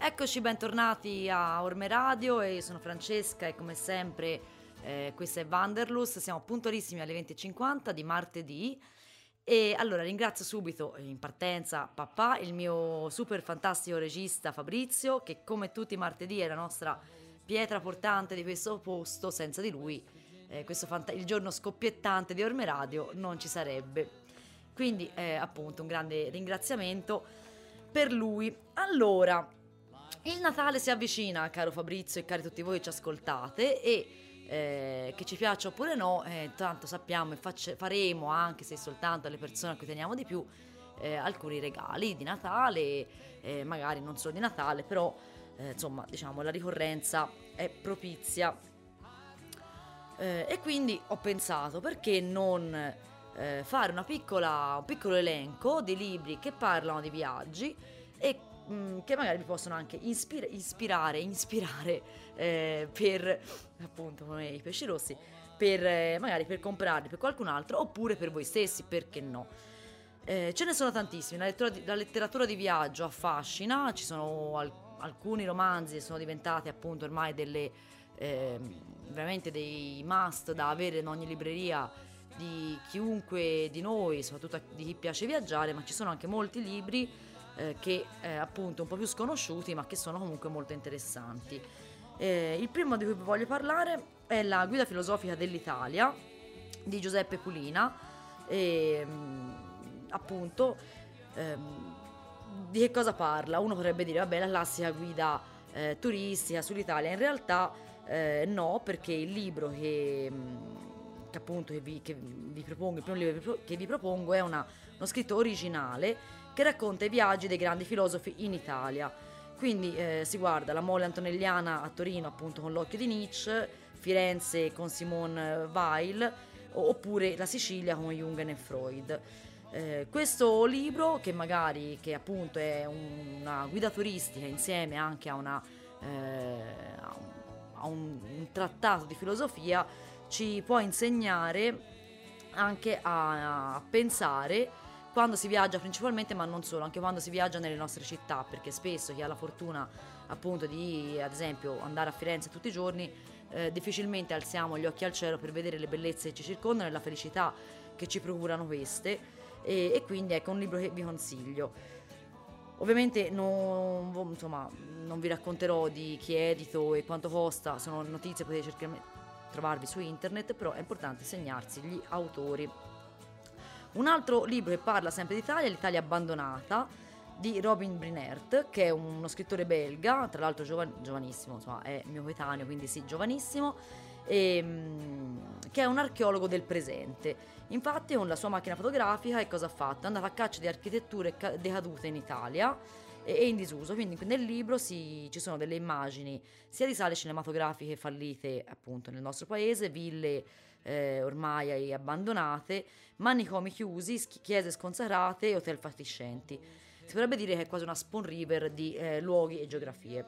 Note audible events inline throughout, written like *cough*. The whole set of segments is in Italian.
Eccoci bentornati a Orme Radio. E sono Francesca e come sempre eh, questo è Wanderlust, siamo puntualissimi alle 20.50 di martedì. E allora ringrazio subito in partenza papà, il mio super fantastico regista Fabrizio che come tutti i martedì è la nostra pietra portante di questo posto, senza di lui eh, fanta- il giorno scoppiettante di Orme Radio non ci sarebbe. Quindi eh, appunto un grande ringraziamento per lui. Allora, il Natale si avvicina, caro Fabrizio e cari tutti voi che ci ascoltate e eh, che ci piaccia oppure no, eh, tanto sappiamo e facce- faremo anche se soltanto alle persone a cui teniamo di più eh, alcuni regali di Natale, eh, magari non solo di Natale, però eh, insomma diciamo la ricorrenza è propizia. Eh, e quindi ho pensato perché non eh, fare piccola, un piccolo elenco di libri che parlano di viaggi e mh, che magari vi possono anche ispira- ispirare, ispirare eh, per appunto come i pesci rossi, per eh, magari per comprarli per qualcun altro oppure per voi stessi, perché no? Eh, ce ne sono tantissimi, la letteratura, di, la letteratura di viaggio affascina, ci sono al- alcuni romanzi che sono diventati appunto ormai delle ehm, veramente dei must da avere in ogni libreria di chiunque di noi, soprattutto di chi piace viaggiare, ma ci sono anche molti libri eh, che eh, appunto un po' più sconosciuti, ma che sono comunque molto interessanti. Eh, il primo di cui vi voglio parlare è la guida filosofica dell'Italia di Giuseppe Pulina. E, mm, appunto, ehm, di che cosa parla? Uno potrebbe dire, vabbè, la classica guida eh, turistica sull'Italia. In realtà eh, no, perché il libro che, mm, che appunto che vi, che vi propongo, il primo libro che vi propongo è una- uno scritto originale che racconta i viaggi dei grandi filosofi in Italia. Quindi eh, si guarda la mole antonelliana a Torino appunto con l'occhio di Nietzsche, Firenze con Simone Weil oppure la Sicilia con Jung e Freud. Eh, questo libro che magari che appunto è una guida turistica insieme anche a, una, eh, a un- a un, un trattato di filosofia ci può insegnare anche a, a pensare quando si viaggia principalmente, ma non solo, anche quando si viaggia nelle nostre città, perché spesso chi ha la fortuna appunto di, ad esempio, andare a Firenze tutti i giorni, eh, difficilmente alziamo gli occhi al cielo per vedere le bellezze che ci circondano e la felicità che ci procurano queste. E, e quindi ecco un libro che vi consiglio. Ovviamente non, insomma, non vi racconterò di chi è edito e quanto costa, sono notizie potete cercare, trovarvi su internet, però è importante segnarsi gli autori. Un altro libro che parla sempre d'Italia è L'Italia abbandonata di Robin Brinert, che è uno scrittore belga, tra l'altro giova- giovanissimo, insomma è mio coetaneo, quindi sì, giovanissimo, ehm, che è un archeologo del presente. Infatti con la sua macchina fotografica che cosa ha fatto? È andato a caccia di architetture ca- decadute in Italia e in disuso, quindi nel libro si- ci sono delle immagini sia di sale cinematografiche fallite appunto nel nostro paese, ville eh, ormai abbandonate, manicomi chiusi, chiese sconsacrate e hotel fatiscenti. Si potrebbe dire che è quasi una spawn river di eh, luoghi e geografie.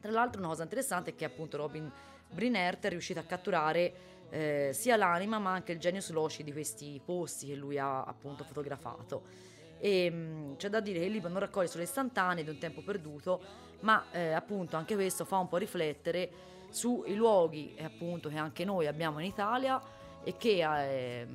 Tra l'altro una cosa interessante è che appunto Robin Brinert è riuscito a catturare eh, sia l'anima ma anche il genius loci di questi posti che lui ha appunto fotografato. E mh, c'è da dire che il libro non raccoglie solo istantanee di un tempo perduto, ma eh, appunto anche questo fa un po' riflettere sui luoghi eh, appunto che anche noi abbiamo in Italia e che eh,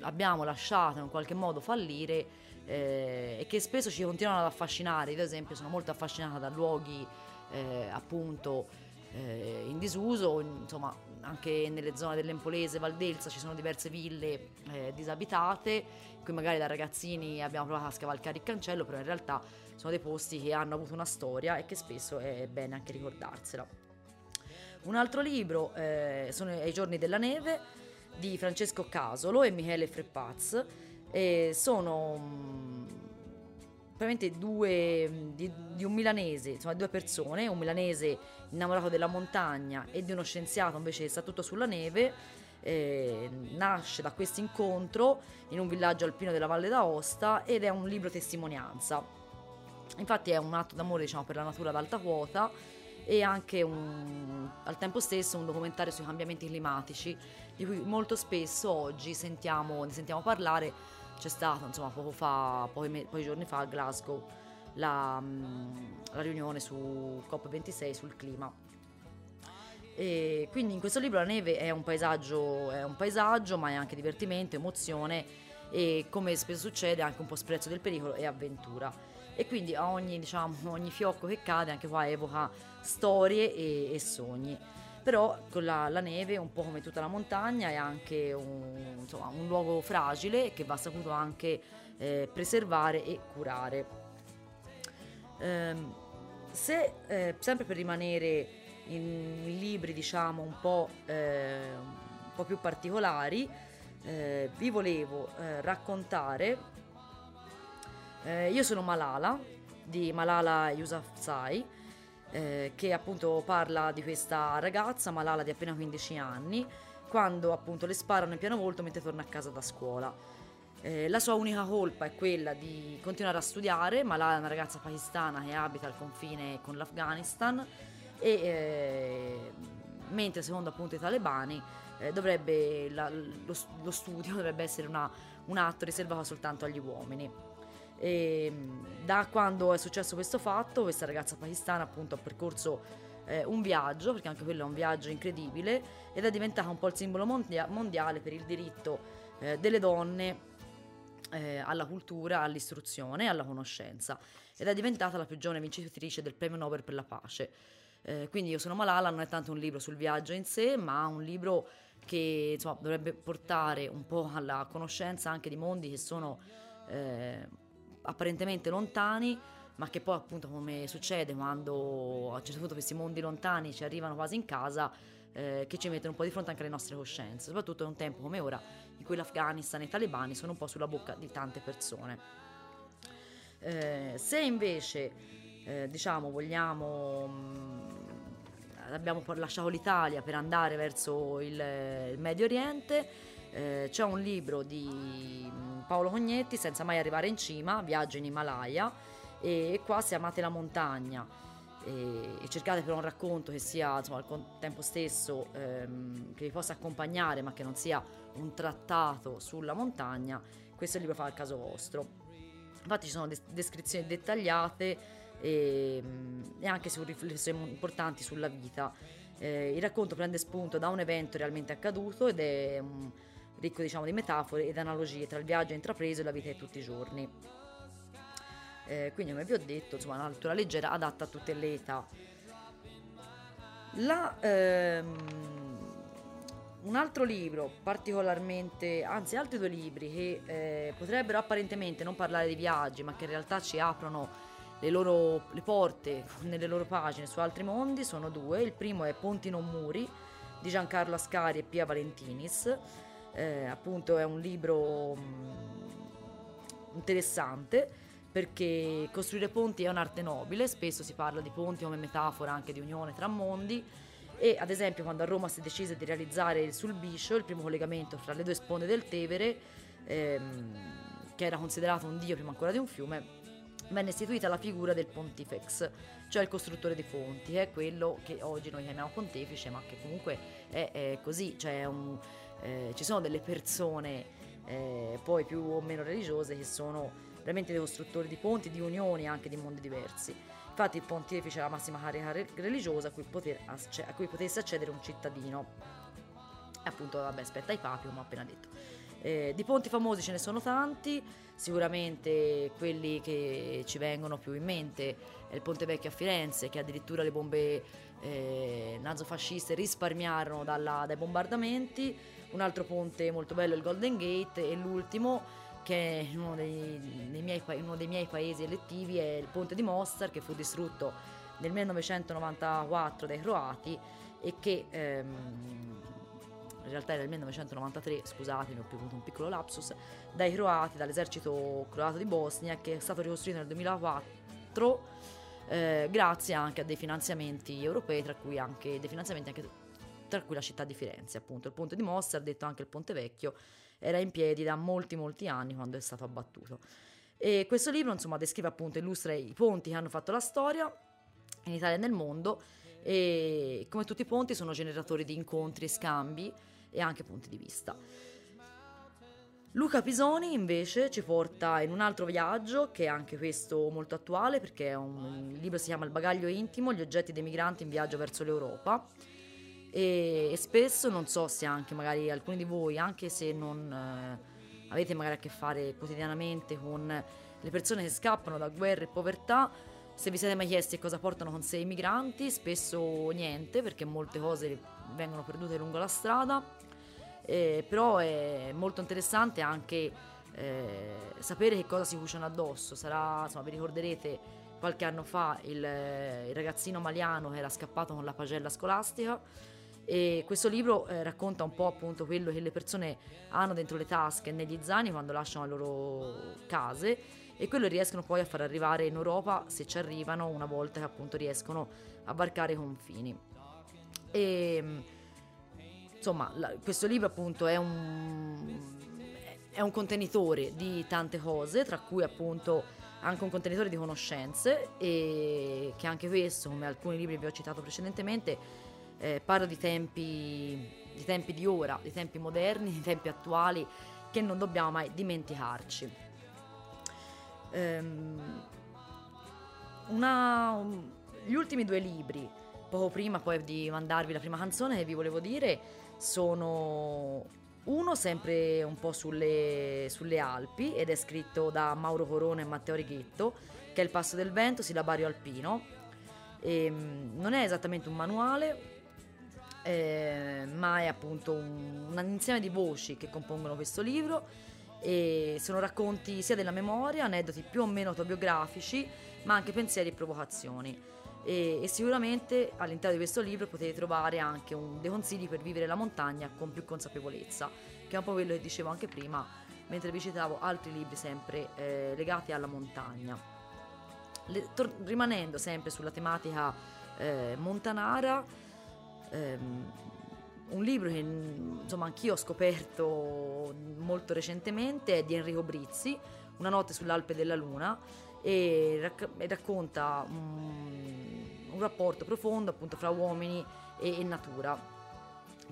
abbiamo lasciato in qualche modo fallire eh, e che spesso ci continuano ad affascinare. Io ad esempio sono molto affascinata da luoghi eh, appunto eh, in disuso, insomma anche nelle zone dell'Empolese, Valdelsa ci sono diverse ville eh, disabitate, cui magari da ragazzini abbiamo provato a scavalcare il cancello, però in realtà sono dei posti che hanno avuto una storia e che spesso è bene anche ricordarsela. Un altro libro eh, sono I giorni della neve di Francesco Casolo e Michele Freppaz. E sono mm, praticamente due di, di, un milanese, insomma due persone, un milanese innamorato della montagna e di uno scienziato invece che sta tutto sulla neve. Eh, nasce da questo incontro in un villaggio alpino della Valle d'Aosta ed è un libro testimonianza. Infatti è un atto d'amore diciamo, per la natura ad alta quota e anche un, al tempo stesso un documentario sui cambiamenti climatici di cui molto spesso oggi sentiamo, ne sentiamo parlare. C'è stato insomma poco fa, pochi, pochi giorni fa a Glasgow la, la riunione su COP26 sul clima. E quindi in questo libro la neve è un, paesaggio, è un paesaggio, ma è anche divertimento, emozione e come spesso succede anche un po' sprezzo del pericolo e avventura e quindi ogni, diciamo, *laughs* ogni fiocco che cade anche qua evoca storie e, e sogni però con la, la, neve un po' come tutta la montagna è anche un, insomma, un luogo fragile che va saputo anche eh, preservare e curare. Ehm, se eh, sempre per rimanere in, libri diciamo un po', eh, un po più particolari eh, vi volevo eh, raccontare eh, io sono Malala di Malala Yousafzai eh, che appunto parla di questa ragazza Malala di appena 15 anni quando appunto le sparano in piano volto mentre torna a casa da scuola. Eh, la sua unica colpa è quella di continuare a studiare, Malala è una ragazza pakistana che abita al confine con l'Afghanistan e eh, mentre secondo appunto i talebani eh, dovrebbe la, lo, lo, studio dovrebbe essere una, un atto riservato soltanto agli uomini. E ehm, da quando è successo questo fatto, questa ragazza pakistana appunto ha percorso eh, un viaggio, perché anche quello è un viaggio incredibile, ed è diventata un po' il simbolo mondia- mondiale per il diritto eh, delle donne eh, alla cultura, all'istruzione e alla conoscenza. Ed è diventata la più giovane vincitrice del premio Nobel per la pace. Eh, quindi Io sono Malala non è tanto un libro sul viaggio in sé, ma un libro che insomma, dovrebbe portare un po' alla conoscenza anche di mondi che sono eh, apparentemente lontani, ma che poi appunto come succede quando a un certo punto questi mondi lontani ci arrivano quasi in casa, eh, che ci mettono un po' di fronte anche alle nostre coscienze, soprattutto in un tempo come ora in cui l'Afghanistan e i talebani sono un po' sulla bocca di tante persone. Eh, se invece eh, diciamo vogliamo mh, mm, abbiamo lasciato l'Italia per andare verso il, il Medio Oriente eh, c'è un libro di mm, Paolo Cognetti, Senza mai arrivare in cima, Viaggio in Himalaya, e qua se amate la montagna e, e cercate per un racconto che sia insomma, al tempo stesso ehm, che vi possa accompagnare ma che non sia un trattato sulla montagna, questo libro fa il caso vostro. Infatti ci sono des- descrizioni dettagliate e, mm, e, anche su riflessioni importanti sulla vita. Eh, il racconto prende spunto da un evento realmente accaduto ed è un ricco diciamo, di metafore ed analogie tra il viaggio intrapreso e la vita di tutti i giorni. Eh, quindi come vi ho detto, insomma, una lettura leggera adatta a tutte le età. La, ehm, un altro libro particolarmente, anzi altri due libri che eh, potrebbero apparentemente non parlare di viaggi, ma che in realtà ci aprono le, loro, le porte *laughs* nelle loro pagine su altri mondi, sono due. Il primo è Ponti non muri di Giancarlo Ascari e Pia Valentinis eh, appunto è un libro mh, mm, interessante perché costruire ponti è un'arte nobile, spesso si parla di ponti come metafora anche di unione tra mondi e ad esempio quando a Roma si decise di realizzare il Sulbiscio, il primo collegamento fra le due sponde del Tevere, ehm, che era considerato un dio prima ancora di un fiume, venne istituita la figura del pontifex, cioè il costruttore dei ponti, è quello che oggi noi chiamiamo pontefice, ma che comunque è, è così, cioè è un, eh, ci sono delle persone eh, poi più o meno religiose che sono veramente dei costruttori di ponti, di unioni anche di mondi diversi. Infatti il pontefice è la massima carica religiosa a cui, poter, a cui potesse accedere un cittadino. Appunto, vabbè, aspetta i papi, come ho appena detto. Eh, di ponti famosi ce ne sono tanti, sicuramente quelli che ci vengono più in mente è il Ponte Vecchio a Firenze, che addirittura le bombe eh, nazofasciste risparmiarono dalla, dai bombardamenti un altro ponte molto bello è il Golden Gate e l'ultimo che è uno dei, dei miei, uno dei miei paesi elettivi è il ponte di Mostar che fu distrutto nel 1994 dai croati e che ehm, in realtà era il 1993, scusatemi, ho avuto un piccolo lapsus, dai croati, dall'esercito croato di Bosnia, che è stato ricostruito nel 2004 eh, grazie anche a dei finanziamenti europei, tra cui anche dei finanziamenti anche tra cui la città di Firenze, appunto. Il ponte di Mossa, detto anche il Ponte Vecchio, era in piedi da molti molti anni quando è stato abbattuto. E questo libro, insomma, descrive appunto, illustra i ponti che hanno fatto la storia in Italia e nel mondo e come tutti i ponti sono generatori di incontri scambi e anche punti di vista. Luca Pisoni invece ci porta in un altro viaggio che è anche questo molto attuale perché un, il libro si chiama Il bagaglio intimo, gli oggetti dei migranti in viaggio verso l'Europa e, e spesso non so se anche magari alcuni di voi, anche se non eh, avete magari a che fare quotidianamente con le persone che scappano da guerra e povertà, se vi siete mai chiesti cosa portano con sé i migranti, spesso niente perché molte cose vengono perdute lungo la strada eh, però è molto interessante anche eh, sapere che cosa si cuciono addosso. Sarà, insomma, vi ricorderete qualche anno fa il, il, ragazzino maliano che era scappato con la pagella scolastica e questo libro eh, racconta un po' appunto quello che le persone hanno dentro le tasche e negli zaini quando lasciano le loro case e quello riescono poi a far arrivare in Europa se ci arrivano una volta che appunto riescono a varcare i confini. E, insomma, la, questo libro appunto è un, è un contenitore di tante cose, tra cui appunto anche un contenitore di conoscenze e che anche questo, come alcuni libri vi ho citato precedentemente, eh, parla di tempi, di tempi di ora, di tempi moderni, *laughs* di tempi attuali che non dobbiamo mai dimenticarci. Um, una, um, gli ultimi due libri, poco prima poi di mandarvi la prima canzone che vi volevo dire, sono uno sempre un po' sulle, sulle, Alpi ed è scritto da Mauro Corona e Matteo Righetto, che è Il Passo del Vento, Silabario Alpino. E, ehm, non è esattamente un manuale, eh, ma è appunto un, un insieme di voci che compongono questo libro e sono racconti sia della memoria, aneddoti più o meno autobiografici, ma anche pensieri e provocazioni e, e, sicuramente all'interno di questo libro potete trovare anche un, dei consigli per vivere la montagna con più consapevolezza, che è un po' quello che dicevo anche prima mentre vi citavo altri libri sempre eh, legati alla montagna. Le, tor- rimanendo sempre sulla tematica eh, montanara, ehm, un libro che insomma anch'io ho scoperto molto recentemente è di Enrico Brizzi, Una notte sull'Alpe della Luna, e, rac- e racconta um, un rapporto profondo appunto fra uomini e, e, natura,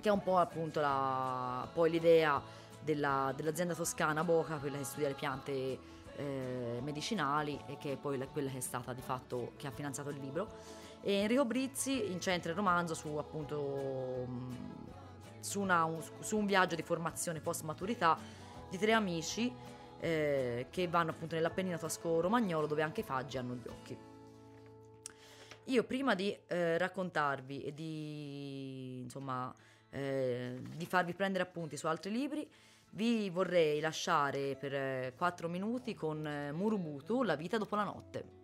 che è un po' appunto la, poi l'idea della, dell'azienda toscana Boca, quella che studia le piante eh, medicinali e che è poi la, quella che è stata di fatto che ha finanziato il libro. E Enrico Brizzi incentra il romanzo su appunto su, una, un, su un viaggio di formazione post maturità di tre amici eh, che vanno appunto nell'Appennino tosco-romagnolo dove anche i faggi hanno gli occhi. Io prima di eh, raccontarvi e di, insomma, eh, di farvi prendere appunti su altri libri, vi vorrei lasciare per 4 eh, minuti con eh, Murubutu, La vita dopo la notte.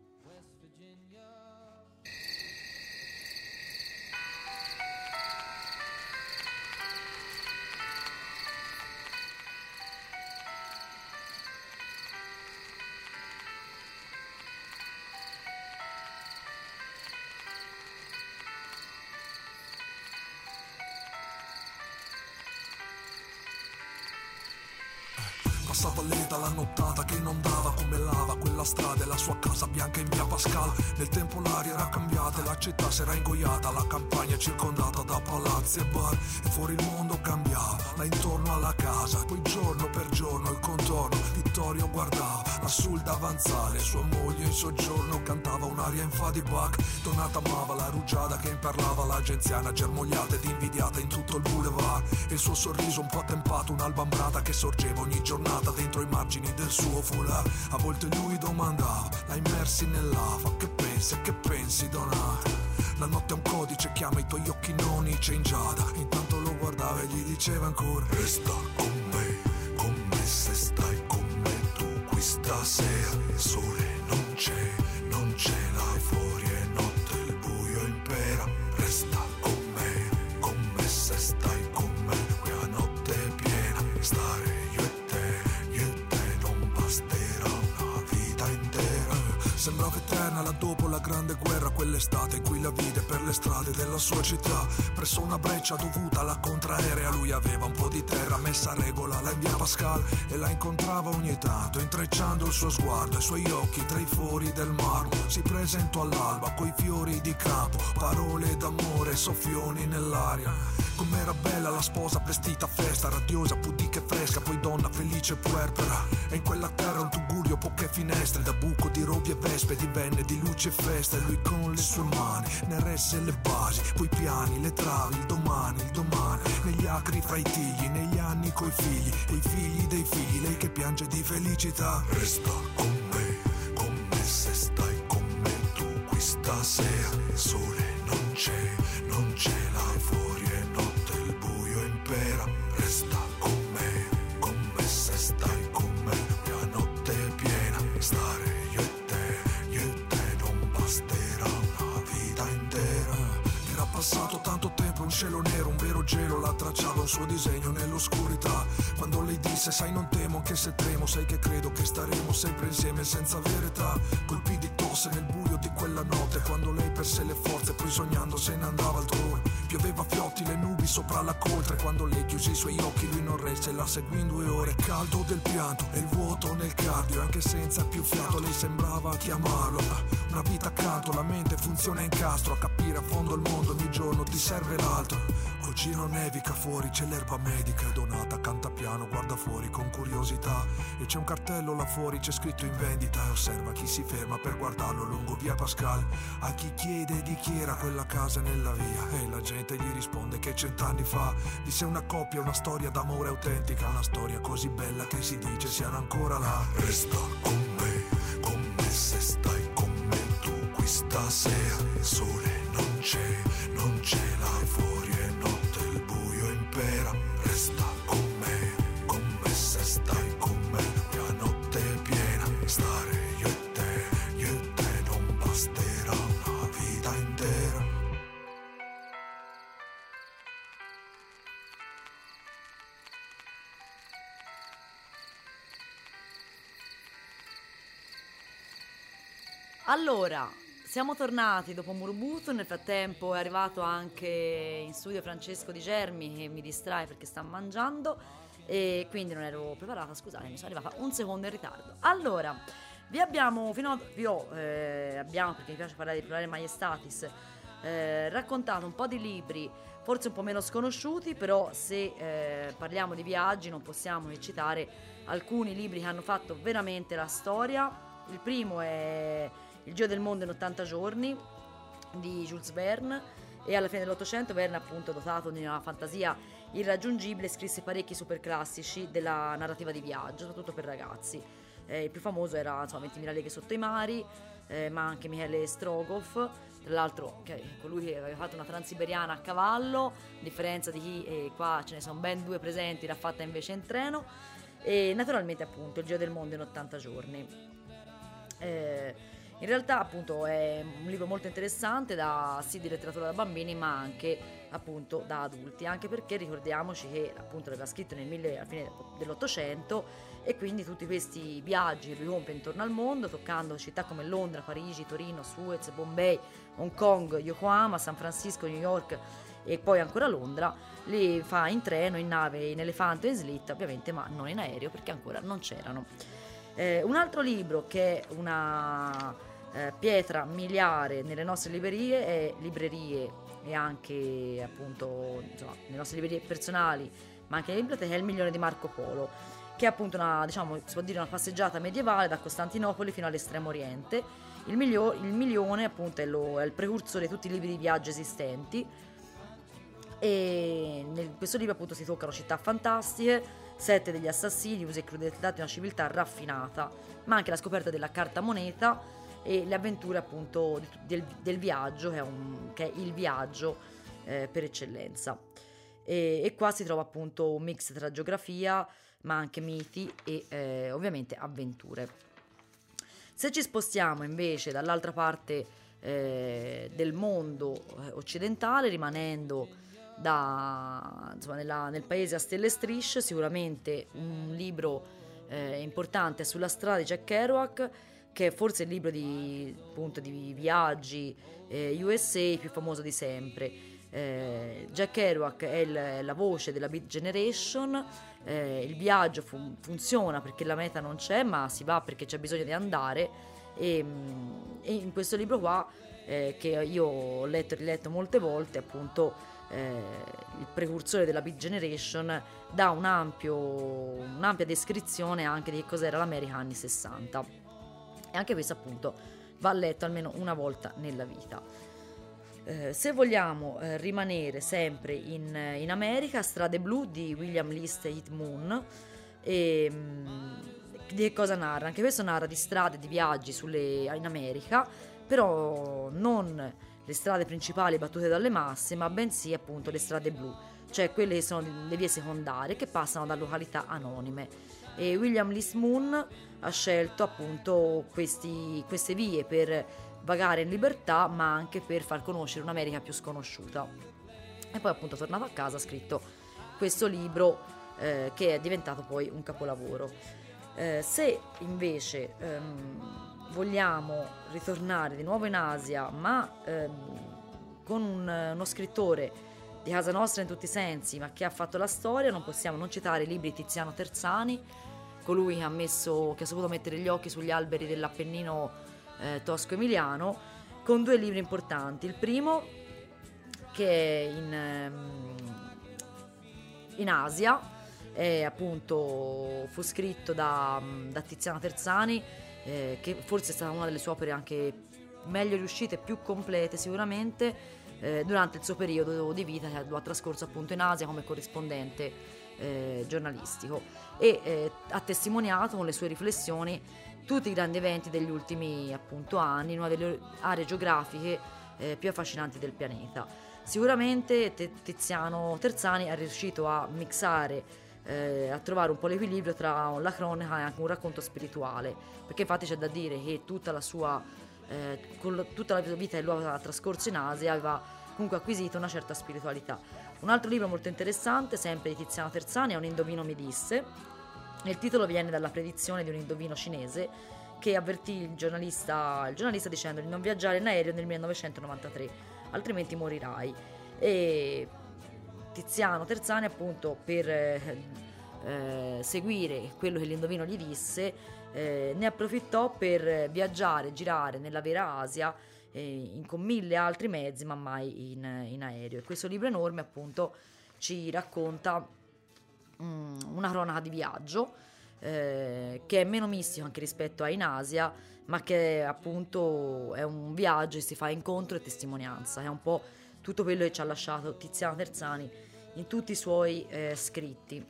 Lava quella strada e la sua casa bianca in via Pascal. Nel tempo l'aria era cambiata e la città si era ingoiata, la campagna circondata da palazzi e bar e fuori il mondo cambiava, là intorno alla casa. Poi giorno per giorno il contorno, Vittorio guardava il davanzale, sua moglie in soggiorno cantava un'aria in fa di Bach. Donata amava la rugiada che imparlava l'agenziana germogliata ed invidiata in tutto il boulevard. E il suo sorriso un po' attempato, un'alba ambrata che sorgeva ogni giornata dentro i margini del suo foulard A volte lui domandava, la immersi nell'ava Che pensi, che pensi Donato? La notte è un codice, chiama i tuoi occhi non i cengiata Intanto lo guardava e gli diceva ancora Resta con me, se stai con me tu stasera Il sole non c'è, non c'è alla grande guerra quell'estate in cui la vide per le strade della sua città. Presso una breccia dovuta alla contraerea, lui aveva un po' di terra messa a regola, la via Pascal e la incontrava ogni tanto, intrecciando il suo sguardo, i suoi occhi tra i fori del marmo. Si presentò all'alba coi fiori di campo, parole d'amore, soffioni nell'aria. Com'era bella la sposa vestita a festa, radiosa, pudica e fresca, poi donna felice e puerpera. E in quella terra un tugurio, poche finestre, da buco di rovi e vespe, divenne di luce e festa. Lui con le sue mani ne resse le basi, poi piani, le travi, il domani, il domani. Negli acri fra i tigli, negli anni coi figli, e i figli dei figli, lei che piange di felicità. Resta con me, come se stai con me tu qui stasera. Il sole passato tanto tempo, un cielo nero, un vero gelo, la tracciava un suo disegno nell'oscurità. Quando lei disse, sai non temo, anche se tremo, sai che credo che staremo sempre insieme senza verità. Colpi di tosse nel buio di quella notte, quando lei perse le forze, poi sognando se ne andava altrove. Pioveva fiotti le nubi sopra la coltre, quando lei chiuse i suoi occhi, lui non resse, la seguì in due ore. Caldo del pianto e il vuoto nel cardio, anche senza più fiato, lei sembrava chiamarlo. Una vita accanto, la mente funziona in castro, a capire a fondo il mondo ogni giorno ti serve l'altro. Oggi non nevica fuori, c'è l'erba medica e Donata canta piano, guarda fuori con curiosità. E c'è un cartello là fuori, c'è scritto in vendita e osserva chi si ferma per guardarlo lungo via Pascal. A chi chiede di chi era quella casa nella via e la gente gli risponde che cent'anni fa visse una coppia, una storia d'amore autentica, una storia così bella che si dice siano ancora là. Resta con me, come se stai con me tu qui stasera. Sole c'è, non c'è là fuori è notte, il buio impera. Resta con me, come se stai con me. La notte è piena, stare io e te, io e te non basterà una vita intera. Allora, siamo tornati dopo Murbuto, nel frattempo è arrivato anche in studio Francesco Di Germi che mi distrae perché sta mangiando e quindi non ero preparata, scusate, mi sono arrivata un secondo in ritardo. Allora, vi abbiamo, fino a, vi ho, eh, abbiamo, perché mi piace parlare di plurale maiestatis, eh, raccontato un po' di libri, forse un po' meno sconosciuti, però se eh, parliamo di viaggi non possiamo che citare alcuni libri che hanno fatto veramente la storia. Il primo è Il Giro del mondo in 80 giorni di Jules Verne e alla fine dell'Ottocento Verne appunto dotato di una fantasia irraggiungibile scrisse parecchi superclassici della narrativa di viaggio, soprattutto per ragazzi. Eh, il più famoso era insomma 20.000 leghe sotto i mari, eh, ma anche Michele Strogoff, tra l'altro è colui che aveva fatto una transiberiana a cavallo, a differenza di chi eh, qua ce ne sono ben due presenti, l'ha fatta invece in treno, e naturalmente appunto il Giro del mondo in 80 giorni. Eh, in realtà appunto è un libro molto interessante da sì di letteratura da bambini ma anche appunto da adulti, anche perché ricordiamoci che appunto l'aveva scritto nel mille, alla fine dell'Ottocento e quindi tutti questi viaggi lui intorno al mondo toccando città come Londra, Parigi, Torino, Suez, Bombay, Hong Kong, Yokohama, San Francisco, New York e poi ancora Londra, li fa in treno, in nave, in elefante in slitta ovviamente ma non in aereo perché ancora non c'erano. Eh, un altro libro che è una eh, pietra miliare nelle nostre librerie e librerie e anche appunto insomma, nelle nostre librerie personali ma anche nelle biblioteche è il milione di Marco Polo che è appunto una, diciamo, si può dire una passeggiata medievale da Costantinopoli fino all'estremo oriente. Il, milio- il milione appunto è, lo- è il precursore di tutti i libri di viaggio esistenti. E in questo libro appunto si toccano città fantastiche sette degli assassini, usi e crudeltà di una civiltà raffinata, ma anche la scoperta della carta moneta e le avventure appunto del, del viaggio, che è, un, che è, il viaggio eh, per eccellenza. E, e, qua si trova appunto un mix tra geografia, ma anche miti e eh, ovviamente avventure. Se ci spostiamo invece dall'altra parte eh, del mondo eh, occidentale, rimanendo da, insomma, nella, nel paese a stelle e strisce, sicuramente un libro eh, importante sulla strada di Jack Kerouac, che è forse il libro di, appunto, di viaggi eh, USA più famoso di sempre. Eh, Jack Kerouac è il, la voce della Beat Generation, eh, il viaggio fun- funziona perché la meta non c'è, ma si va perché c'è bisogno di andare e, e in questo libro qua, eh, che io ho letto e riletto molte volte, appunto eh, il precursore della Beat Generation dà un ampio, un'ampia descrizione anche di che cos'era l'America anni 60. E anche questo appunto va letto almeno una volta nella vita. Eh, se vogliamo eh, rimanere sempre in, in, America, Strade Blu di William Lee State Moon, e, mh, di che cosa narra? Anche questo narra di strade, di viaggi sulle, in America, però non le strade principali battute dalle masse, ma bensì appunto le strade blu, cioè quelle che sono le vie secondarie che passano da località anonime. E William Lee Moon ha scelto appunto questi, queste vie per vagare in libertà, ma anche per far conoscere un'America più sconosciuta. E poi appunto tornato a casa ha scritto questo libro eh, che è diventato poi un capolavoro. Eh, se invece ehm, vogliamo ritornare di nuovo in Asia, ma ehm, con un, uno scrittore di casa nostra in tutti i sensi, ma che ha fatto la storia, non possiamo non citare i libri di Tiziano Terzani, colui che ha, messo, che ha saputo mettere gli occhi sugli alberi dell'Appennino eh, tosco-emiliano, con due libri importanti. Il primo, che è in, ehm, in Asia, è appunto fu scritto da, da Tiziano Terzani, eh, che forse è stata una delle sue opere anche meglio riuscite, più complete sicuramente, eh, durante il suo periodo di vita che ha trascorso appunto in Asia come corrispondente eh, giornalistico e eh, ha testimoniato con le sue riflessioni tutti i grandi eventi degli ultimi appunto anni, una delle aree geografiche eh, più affascinanti del pianeta. Sicuramente Tiziano Terzani è riuscito a mixare eh, a trovare un po' l'equilibrio tra la cronaca e anche un racconto spirituale, perché infatti c'è da dire che tutta la sua, eh, tutta la vita che lui ha trascorso in Asia aveva comunque acquisito una certa spiritualità. Un altro libro molto interessante, sempre di Tiziano Terzani, è Un indovino mi disse. Il titolo viene dalla predizione di un indovino cinese che avvertì il giornalista, il giornalista dicendo di non viaggiare in aereo nel 1993, altrimenti morirai. E Tiziano Terzani appunto per eh, eh, seguire quello che l'indovino gli disse eh, ne approfittò per viaggiare, girare nella vera Asia eh, in, con mille altri mezzi ma mai in, in, aereo. E questo libro enorme appunto ci racconta um, una cronaca di viaggio eh, che è meno mistico anche rispetto a in Asia ma che appunto è un viaggio e si fa incontro e testimonianza. È un po' tutto quello che ci ha lasciato Tiziano Terzani in tutti i suoi eh, scritti.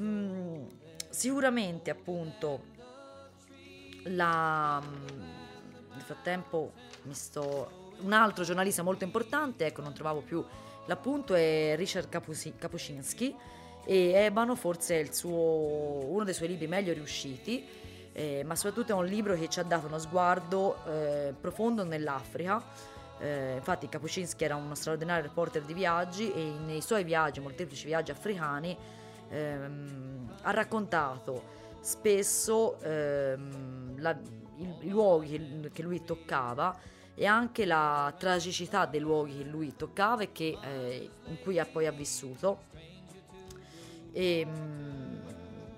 Mm, sicuramente appunto la, mm, nel frattempo sto un altro giornalista molto importante ecco non trovavo più l'appunto è Richard Kapusi, Kapuscinski e Ebano forse è suo, uno dei suoi libri meglio riusciti eh, ma soprattutto è un libro che ci ha dato uno sguardo eh, profondo nell'Africa eh, infatti Kapuscinski era uno straordinario reporter di viaggi e nei suoi viaggi, molteplici viaggi africani, ehm, ha raccontato spesso ehm, la, i, i, luoghi che, lui toccava e anche la tragicità dei luoghi che lui toccava e che, eh, in cui ha, poi ha vissuto. E, ehm,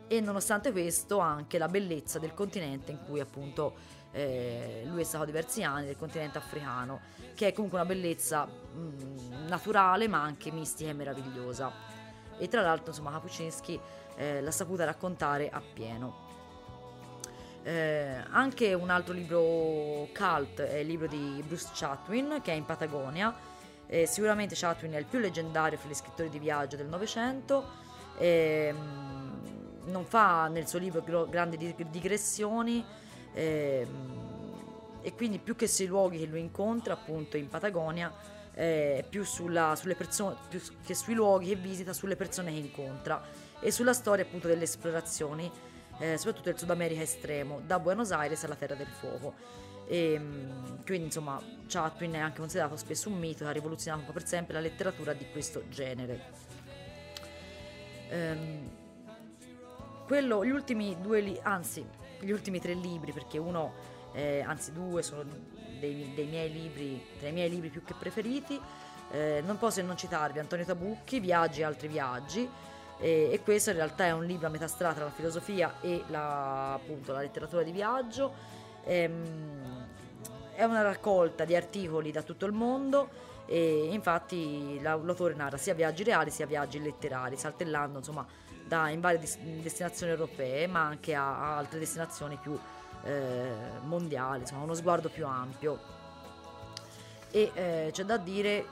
e nonostante questo anche la bellezza del continente in cui appunto eh, lui è stato diversi anni, del continente africano che è comunque una bellezza mh, mm, naturale ma anche mistica e meravigliosa. E tra l'altro, insomma, Kapucinski eh, l'ha saputa raccontare appieno. Eh, anche un altro libro cult è il libro di Bruce Chatwin che è in Patagonia. Eh, sicuramente Chatwin è il più leggendario fra gli scrittori di viaggio del Novecento. Eh, non fa nel suo libro grandi digressioni. Eh, e quindi più che sui luoghi che lui incontra appunto in Patagonia eh, più sulla, persone più che sui luoghi che visita sulle persone che incontra e sulla storia appunto delle esplorazioni eh, soprattutto del Sud America estremo da Buenos Aires alla Terra del Fuoco. E ehm, quindi insomma Chatwin è anche considerato spesso un mito che ha rivoluzionato un po' per sempre la letteratura di questo genere. Ehm, quello, gli ultimi due li- anzi gli ultimi tre libri, perché uno, eh, anzi due, sono dei, dei, miei libri, tra i miei libri più che preferiti. Eh, non posso non citarvi Antonio Tabucchi, Viaggi e altri viaggi. E, e, questo in realtà è un libro a metà strada tra la filosofia e la, appunto, la letteratura di viaggio. Ehm, è una raccolta di articoli da tutto il mondo e infatti l'autore narra sia viaggi reali sia viaggi letterari, saltellando insomma da, in varie destinazioni europee ma anche a, a altre destinazioni più eh, mondiali, insomma uno sguardo più ampio. E eh, c'è da dire,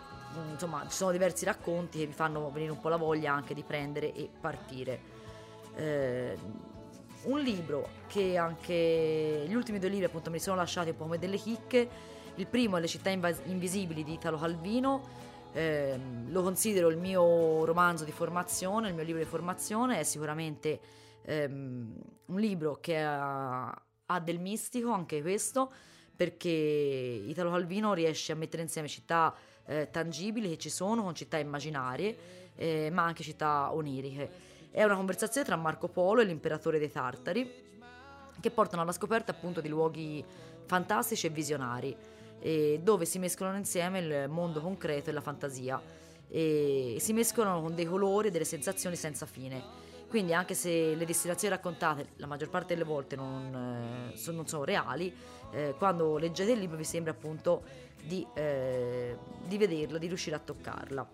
insomma ci sono diversi racconti che vi fanno venire un po' la voglia anche di prendere e partire. Eh, un libro che anche gli ultimi due libri appunto mi sono lasciati un po' come delle chicche il primo è Le città invisibili di Italo Calvino eh, lo considero il mio romanzo di formazione il mio libro di formazione è sicuramente ehm, un libro che ha, ha del mistico anche questo perché Italo Calvino riesce a mettere insieme città eh, tangibili che ci sono con città immaginarie eh, ma anche città oniriche. È una conversazione tra Marco Polo e l'imperatore dei Tartari che portano alla scoperta appunto di luoghi fantastici e visionari, e dove si mescolano insieme il mondo concreto e la fantasia e si mescolano con dei colori e delle sensazioni senza fine. Quindi anche se le destinazioni raccontate la maggior parte delle volte non, eh, non sono reali, eh, quando leggete il libro vi sembra appunto di, eh, di vederla, di riuscire a toccarla.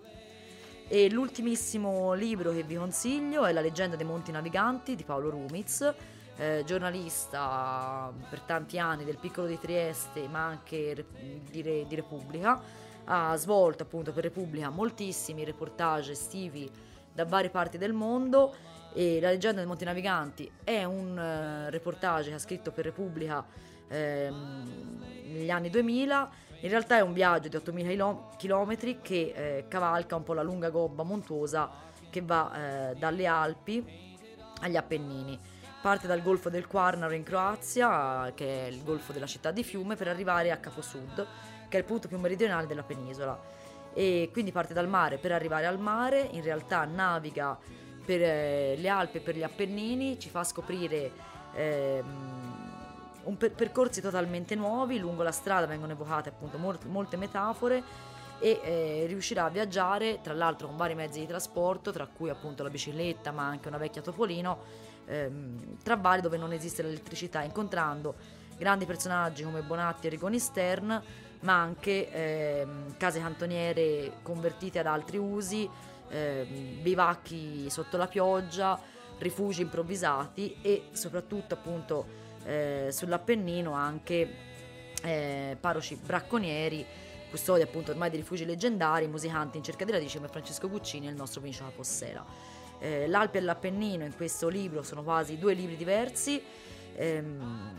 E l'ultimissimo libro che vi consiglio è La leggenda dei Monti Naviganti di Paolo Rumiz, eh, giornalista per tanti anni del piccolo di Trieste, ma anche di, Re, di Repubblica. Ha svolto appunto per Repubblica moltissimi reportage estivi da varie parti del mondo e La leggenda dei Monti Naviganti è un uh, reportage che ha scritto per Repubblica ehm, negli anni 2000 in realtà è un viaggio di 8.000 km che eh, cavalca un po' la lunga gobba montuosa che va eh, dalle Alpi agli Appennini. Parte dal Golfo del Quarnaro in Croazia, che è il golfo della città di Fiume, per arrivare a Capo Sud, che è il punto più meridionale della penisola. E quindi parte dal mare per arrivare al mare, in realtà naviga per eh, le Alpi e per gli Appennini, ci fa scoprire un per- percorsi totalmente nuovi, lungo la strada vengono evocate appunto molte, molte metafore e eh, riuscirà a viaggiare tra l'altro con vari mezzi di trasporto, tra cui appunto la bicicletta ma anche una vecchia topolino, ehm, tra vari dove non esiste l'elettricità, incontrando grandi personaggi come Bonatti e Rigoni Stern, ma anche ehm, case cantoniere convertite ad altri usi, ehm, bivacchi sotto la pioggia, rifugi improvvisati e soprattutto appunto eh, sull'Appennino anche eh, paroci bracconieri, custodi appunto ormai di rifugi leggendari, musicanti in cerca di radici come Francesco Guccini e il nostro Vinicio Capossela. Eh, L'Alpe e l'Appennino in questo libro sono quasi due libri diversi. Ehm,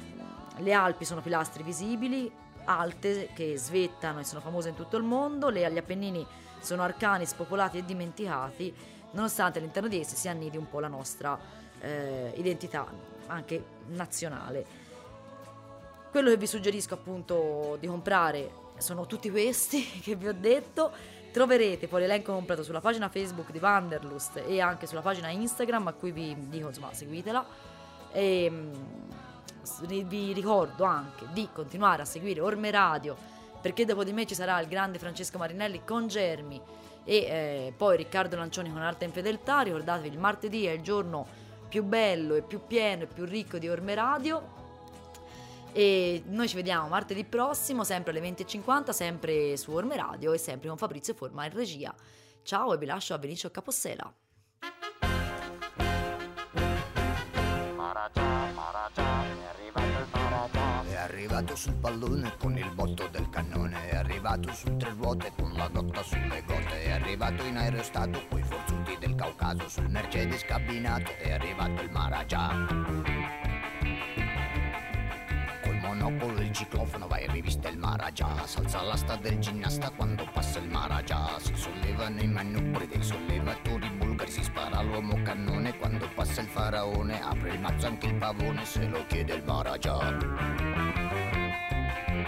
le Alpi sono pilastri visibili, alte, che svettano e sono famose in tutto il mondo. Le, gli Appennini sono arcani, spopolati e dimenticati, nonostante all'interno di essi si annidi un po' la nostra eh, identità anche nazionale. Quello che vi suggerisco appunto di comprare sono tutti questi *laughs* che vi ho detto. Troverete poi l'elenco comprato sulla pagina Facebook di Wanderlust e anche sulla pagina Instagram a cui vi dico insomma seguitela. E mm, vi ricordo anche di continuare a seguire Orme Radio perché dopo di me ci sarà il grande Francesco Marinelli con Germi e eh, poi Riccardo Lancioni con Arte in Fedeltà. Ricordatevi il martedì è il giorno più bello e più pieno e più ricco di Orme Radio. E noi ci vediamo martedì prossimo, sempre alle 20.50, sempre su Orme Radio e sempre con Fabrizio Forma in regia. Ciao e vi lascio a Vinicio Capossela. È arrivato sul pallone con il botto del cannone, è arrivato su tre ruote con la dotta sulle gote, è arrivato in aerostato coi forzuti del Caucaso, sul Mercedes cabinato, è arrivato il Maragia monopolo il ciclofono vai rivista il Maragia Salza l'asta del ginnasta quando passa il Maragia Si sollevano i manubri dei sollevatori bulgari Si spara l'uomo cannone quando passa il faraone Apre il mazzo anche il pavone se lo chiede il Maragia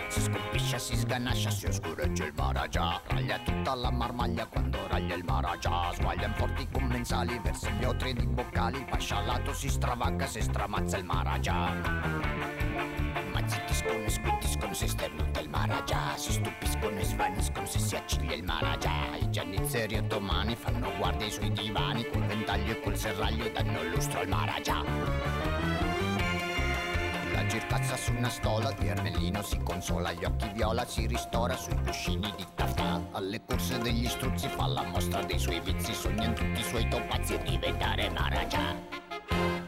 si scompiscia, si sganascia, si oscureggia il Maharaja. Raglia tutta la marmaglia quando raglia il Maharaja. Sguaglia in forti commensali, versa gli otri di boccali. Pascia lato si stravacca, se stramazza il Maharaja. Zittiscono e squittiscono se sternuta il Maharaja. Si stupiscono e svaniscono se si acciglia il Maharaja. I giannizzeri ottomani fanno guardia ai suoi divani. Col ventaglio e col serraglio danno lustro al Maharaja. La gircazza su una stola, di Ermellino si consola, gli occhi viola si ristora sui cuscini di taffà. Alle corse degli struzzi fa la mostra dei suoi vizi, sogna in tutti i suoi topazzi e diventare Maharaja.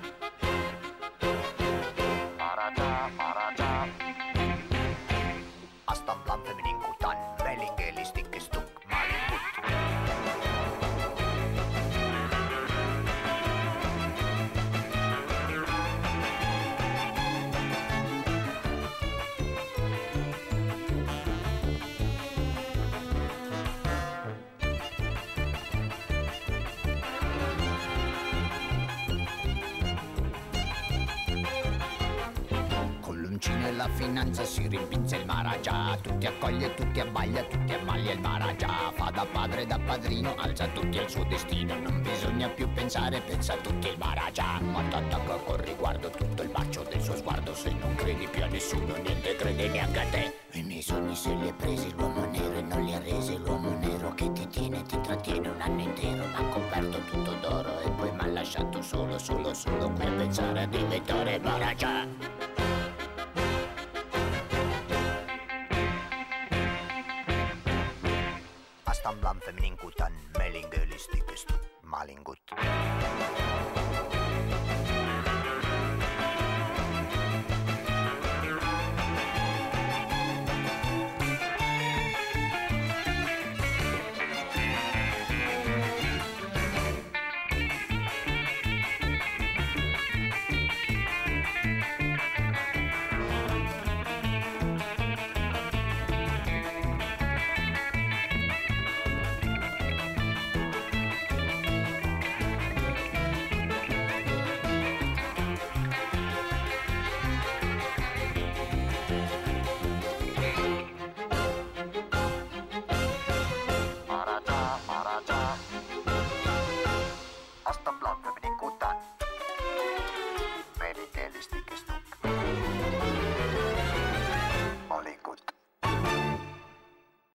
bum bum bum finanza si rimpinza il Maharaja. Tutti accoglie, tutti abbaglia, tutti ammaglia il Maharaja. Fa da padre, da padrino, alza tutti al suo destino. Non bisogna più pensare, pensa tutti il Maharaja. Ma t'attacca con riguardo tutto il bacio del suo sguardo Se non credi più a nessuno, niente crede neanche a te. I miei sogni se li ha presi l'uomo nero e non li ha resi. L'uomo nero che ti tiene, ti trattiene un anno intero Ma coperto tutto d'oro e poi mi ha lasciato solo, solo, solo a pensare a diventare Maharaja stamlam femningutan, melingelisti kestub malingut.